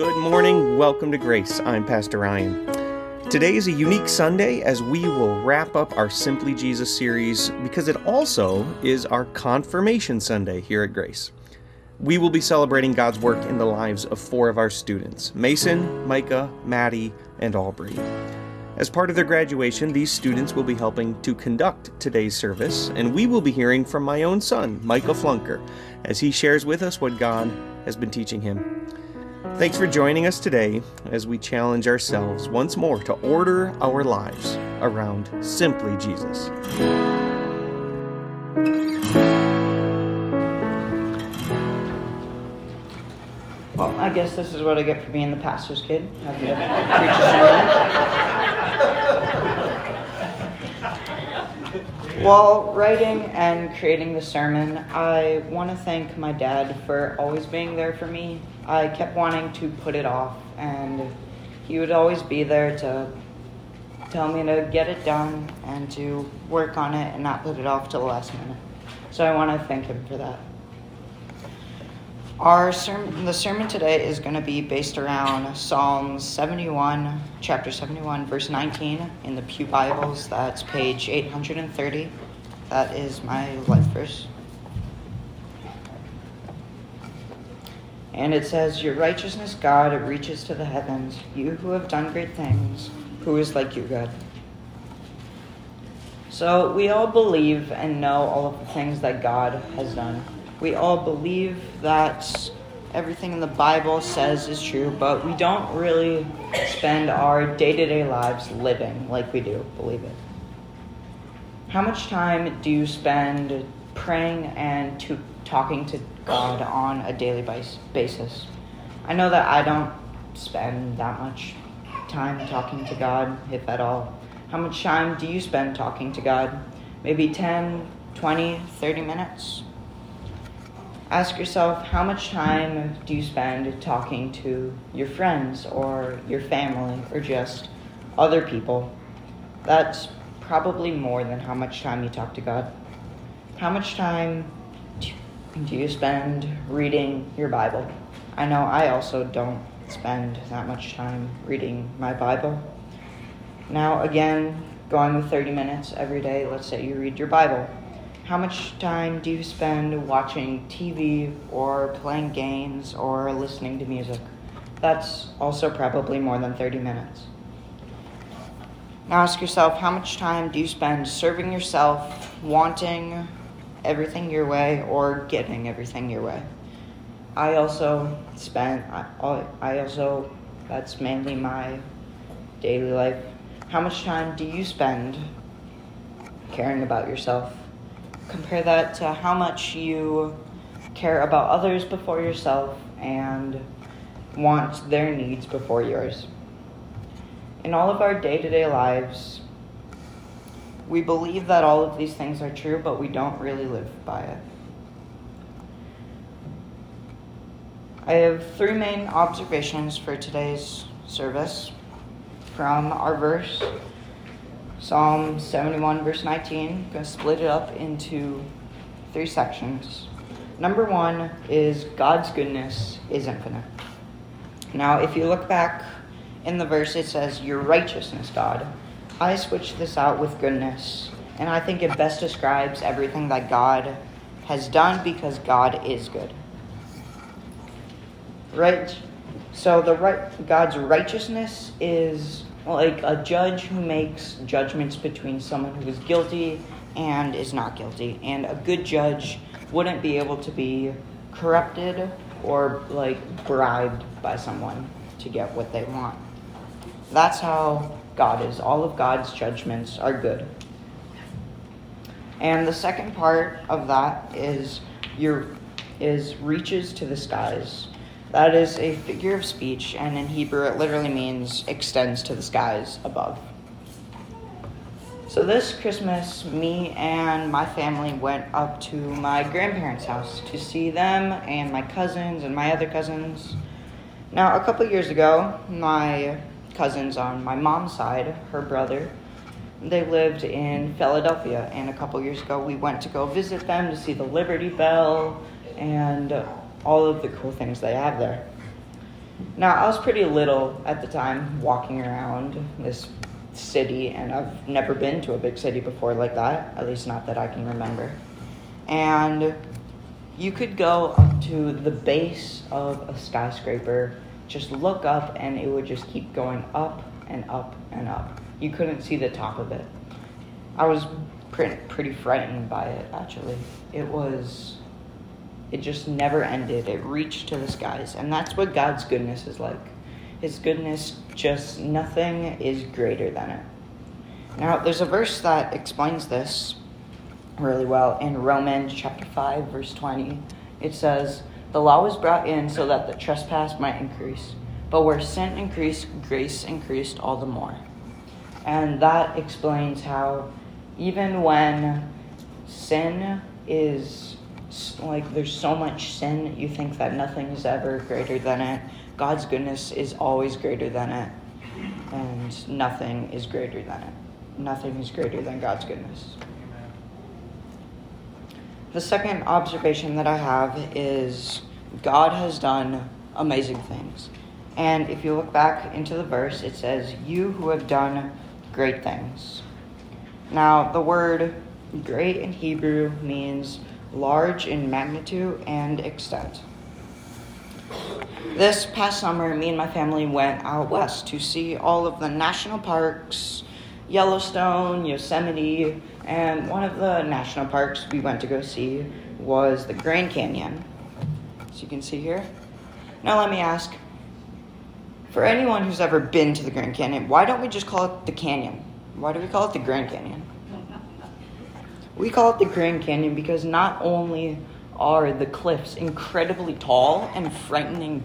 Good morning. Welcome to Grace. I'm Pastor Ryan. Today is a unique Sunday as we will wrap up our Simply Jesus series because it also is our Confirmation Sunday here at Grace. We will be celebrating God's work in the lives of four of our students Mason, Micah, Maddie, and Aubrey. As part of their graduation, these students will be helping to conduct today's service, and we will be hearing from my own son, Michael Flunker, as he shares with us what God has been teaching him. Thanks for joining us today as we challenge ourselves once more to order our lives around simply Jesus. Well, I guess this is what I get for being the pastor's kid. While writing and creating the sermon, I want to thank my dad for always being there for me. I kept wanting to put it off, and he would always be there to tell me to get it done and to work on it and not put it off till the last minute. So I want to thank him for that. Our sermon, the sermon today is going to be based around Psalms 71, chapter 71, verse 19 in the Pew Bibles. That's page 830. That is my life verse. And it says, Your righteousness, God, it reaches to the heavens. You who have done great things, who is like you, God? So we all believe and know all of the things that God has done we all believe that everything in the Bible says is true, but we don't really spend our day to day lives living like we do believe it. How much time do you spend praying and to talking to God on a daily basis? I know that I don't spend that much time talking to God, if at all. How much time do you spend talking to God? Maybe 10, 20, 30 minutes? Ask yourself how much time do you spend talking to your friends or your family or just other people? That's probably more than how much time you talk to God. How much time do you spend reading your Bible? I know I also don't spend that much time reading my Bible. Now, again, going with 30 minutes every day, let's say you read your Bible how much time do you spend watching TV or playing games or listening to music? That's also probably more than 30 minutes. Now ask yourself how much time do you spend serving yourself, wanting everything your way, or getting everything your way? I also spend, I also, that's mainly my daily life. How much time do you spend caring about yourself? Compare that to how much you care about others before yourself and want their needs before yours. In all of our day to day lives, we believe that all of these things are true, but we don't really live by it. I have three main observations for today's service from our verse Psalm 71, verse 19. I'm going to split it up into three sections. Number one is God's goodness is infinite. Now, if you look back in the verse, it says, Your righteousness, God. I switched this out with goodness, and I think it best describes everything that God has done because God is good. Right? So the right God's righteousness is like a judge who makes judgments between someone who is guilty and is not guilty. And a good judge wouldn't be able to be corrupted or like bribed by someone to get what they want. That's how God is. All of God's judgments are good. And the second part of that is your is reaches to the skies. That is a figure of speech, and in Hebrew it literally means extends to the skies above. So this Christmas, me and my family went up to my grandparents' house to see them and my cousins and my other cousins. Now, a couple years ago, my cousins on my mom's side, her brother, they lived in Philadelphia, and a couple years ago we went to go visit them to see the Liberty Bell and all of the cool things they have there. Now, I was pretty little at the time walking around this city, and I've never been to a big city before like that, at least not that I can remember. And you could go up to the base of a skyscraper, just look up, and it would just keep going up and up and up. You couldn't see the top of it. I was pretty, pretty frightened by it, actually. It was it just never ended. It reached to the skies. And that's what God's goodness is like. His goodness, just nothing is greater than it. Now, there's a verse that explains this really well in Romans chapter 5, verse 20. It says, The law was brought in so that the trespass might increase. But where sin increased, grace increased all the more. And that explains how even when sin is like there's so much sin you think that nothing is ever greater than it. God's goodness is always greater than it. And nothing is greater than it. Nothing is greater than god's goodness. The second observation that i have is god has done amazing things. And if you look back into the verse it says you who have done great things. Now the word great in hebrew means large in magnitude and extent. This past summer, me and my family went out west to see all of the national parks, Yellowstone, Yosemite, and one of the national parks we went to go see was the Grand Canyon. As you can see here. Now, let me ask for anyone who's ever been to the Grand Canyon, why don't we just call it the Canyon? Why do we call it the Grand Canyon? We call it the Grand Canyon because not only are the cliffs incredibly tall and frighteningly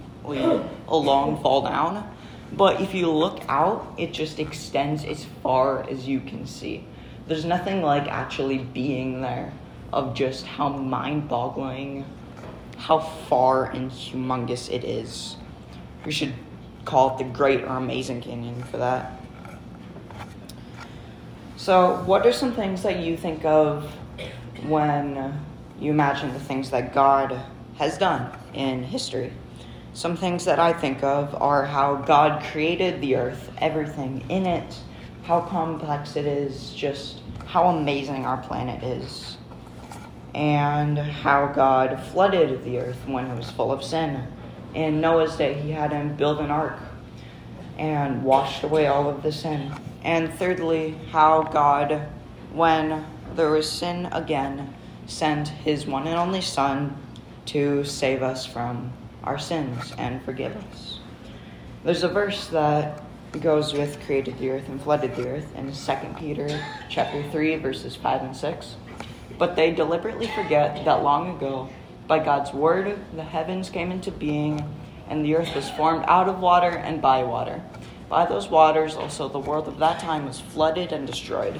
a long fall down, but if you look out, it just extends as far as you can see. There's nothing like actually being there of just how mind boggling, how far and humongous it is. We should call it the Great or Amazing Canyon for that. So, what are some things that you think of when you imagine the things that God has done in history? Some things that I think of are how God created the earth, everything in it, how complex it is, just how amazing our planet is, and how God flooded the earth when it was full of sin. In Noah's day, he had him build an ark and washed away all of the sin. And thirdly, how God, when there was sin again, sent his one and only Son to save us from our sins and forgive us. There's a verse that goes with created the earth and flooded the earth in 2 Peter chapter 3 verses 5 and 6. But they deliberately forget that long ago by God's word the heavens came into being and the earth was formed out of water and by water by those waters also the world of that time was flooded and destroyed.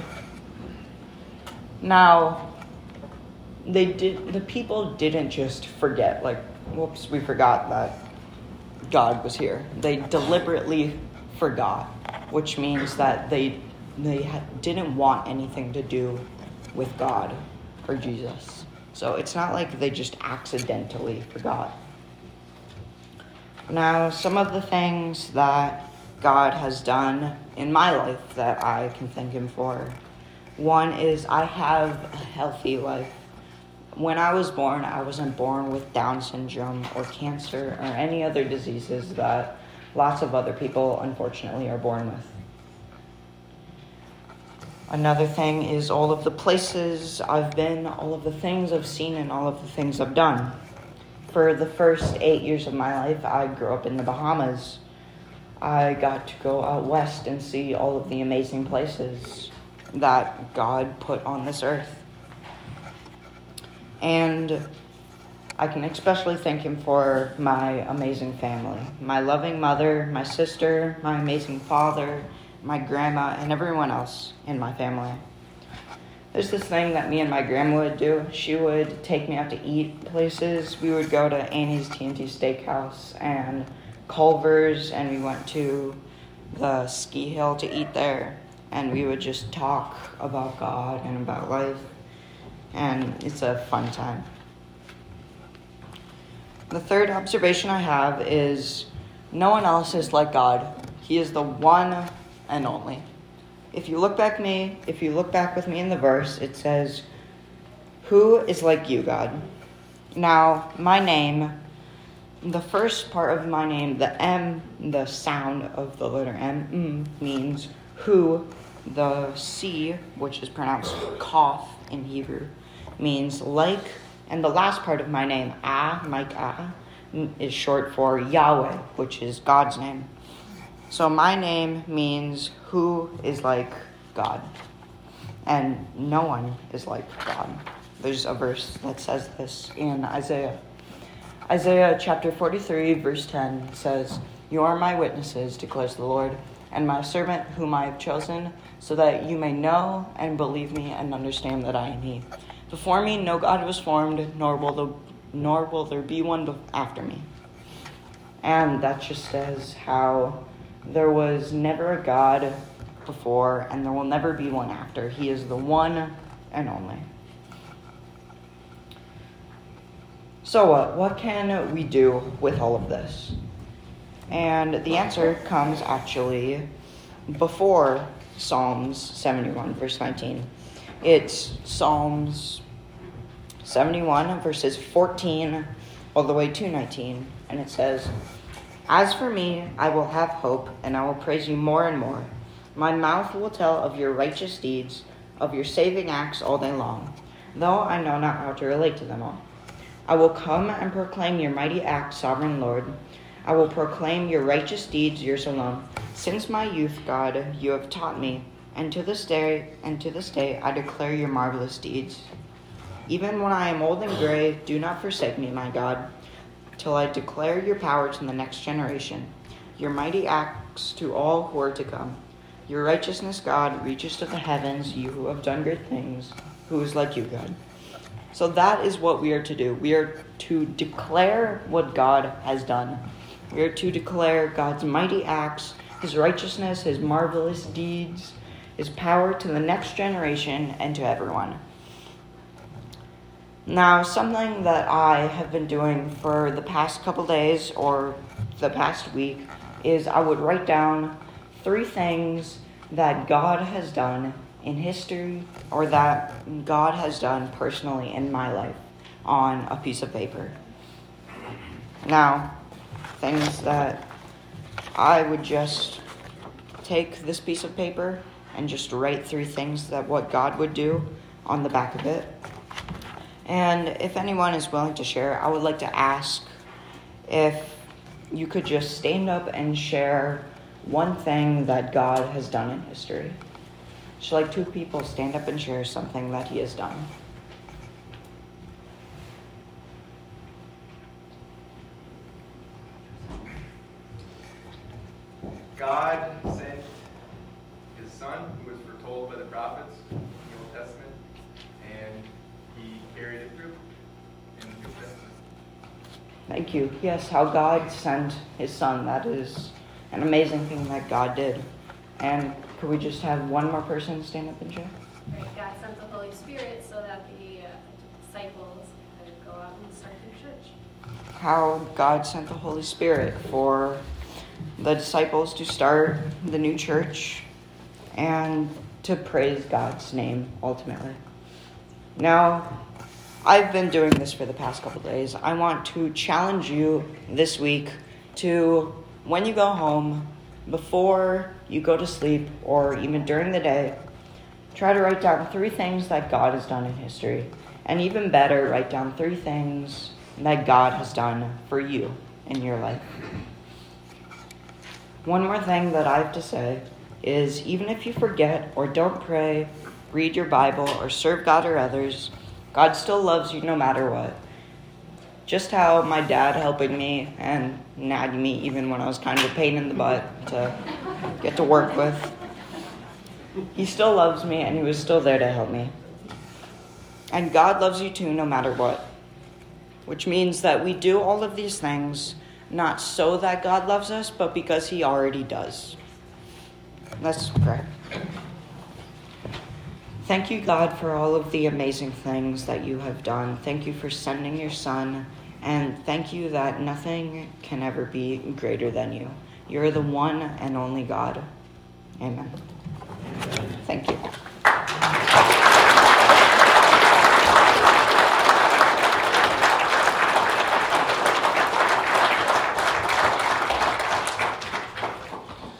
Now, they did the people didn't just forget like whoops we forgot that god was here. They deliberately forgot which means that they they didn't want anything to do with god or jesus. So it's not like they just accidentally forgot. Now some of the things that God has done in my life that I can thank Him for. One is I have a healthy life. When I was born, I wasn't born with Down syndrome or cancer or any other diseases that lots of other people, unfortunately, are born with. Another thing is all of the places I've been, all of the things I've seen, and all of the things I've done. For the first eight years of my life, I grew up in the Bahamas I got to go out west and see all of the amazing places that God put on this earth. And I can especially thank Him for my amazing family my loving mother, my sister, my amazing father, my grandma, and everyone else in my family. There's this thing that me and my grandma would do. She would take me out to eat places. We would go to Annie's TNT Steakhouse and Culver's and we went to the ski hill to eat there and we would just talk about God and about life and it's a fun time. The third observation I have is No one else is like God. He is the one and only. If you look back me, if you look back with me in the verse, it says, "Who is like you, God?" Now, my name, the first part of my name, the M, the sound of the letter M, mm, means who. The C, which is pronounced cough in Hebrew, means like. And the last part of my name, Ah, Mike Ah, is short for Yahweh, which is God's name. So my name means who is like God. And no one is like God. There's a verse that says this in Isaiah. Isaiah chapter 43, verse 10 says, You are my witnesses, declares the Lord, and my servant whom I have chosen, so that you may know and believe me and understand that I am He. Before me no God was formed, nor will, the, nor will there be one after me. And that just says how there was never a God before, and there will never be one after. He is the one and only. So, uh, what can we do with all of this? And the answer comes actually before Psalms 71, verse 19. It's Psalms 71, verses 14 all the way to 19, and it says, As for me, I will have hope, and I will praise you more and more. My mouth will tell of your righteous deeds, of your saving acts all day long, though I know not how to relate to them all. I will come and proclaim your mighty acts, sovereign Lord. I will proclaim your righteous deeds, yours alone. Since my youth, God, you have taught me, and to this day, and to this day, I declare your marvelous deeds. Even when I am old and gray, do not forsake me, my God, till I declare your power to the next generation, your mighty acts to all who are to come. Your righteousness, God, reaches to the heavens, you who have done great things. Who is like you, God? So that is what we are to do. We are to declare what God has done. We are to declare God's mighty acts, his righteousness, his marvelous deeds, his power to the next generation and to everyone. Now, something that I have been doing for the past couple days or the past week is I would write down three things that God has done in history or that God has done personally in my life on a piece of paper. Now, things that I would just take this piece of paper and just write three things that what God would do on the back of it. And if anyone is willing to share, I would like to ask if you could just stand up and share one thing that God has done in history. Should like two people stand up and share something that He has done? God sent His Son, who was foretold by the prophets in the Old Testament, and He carried it through in the New Testament. Thank you. Yes, how God sent His Son. That is an amazing thing that God did. And could we just have one more person stand up and share? Right, God sent the Holy Spirit so that the uh, disciples could go out and start their church. How God sent the Holy Spirit for the disciples to start the new church and to praise God's name ultimately. Now, I've been doing this for the past couple days. I want to challenge you this week to, when you go home, before you go to sleep, or even during the day, try to write down three things that God has done in history. And even better, write down three things that God has done for you in your life. One more thing that I have to say is even if you forget or don't pray, read your Bible, or serve God or others, God still loves you no matter what. Just how my dad helping me and nagging me even when I was kind of a pain in the butt to get to work with. He still loves me and he was still there to help me. And God loves you too no matter what. Which means that we do all of these things not so that God loves us, but because he already does. Let's pray. Thank you, God, for all of the amazing things that you have done. Thank you for sending your Son, and thank you that nothing can ever be greater than you. You're the one and only God. Amen. Thank you.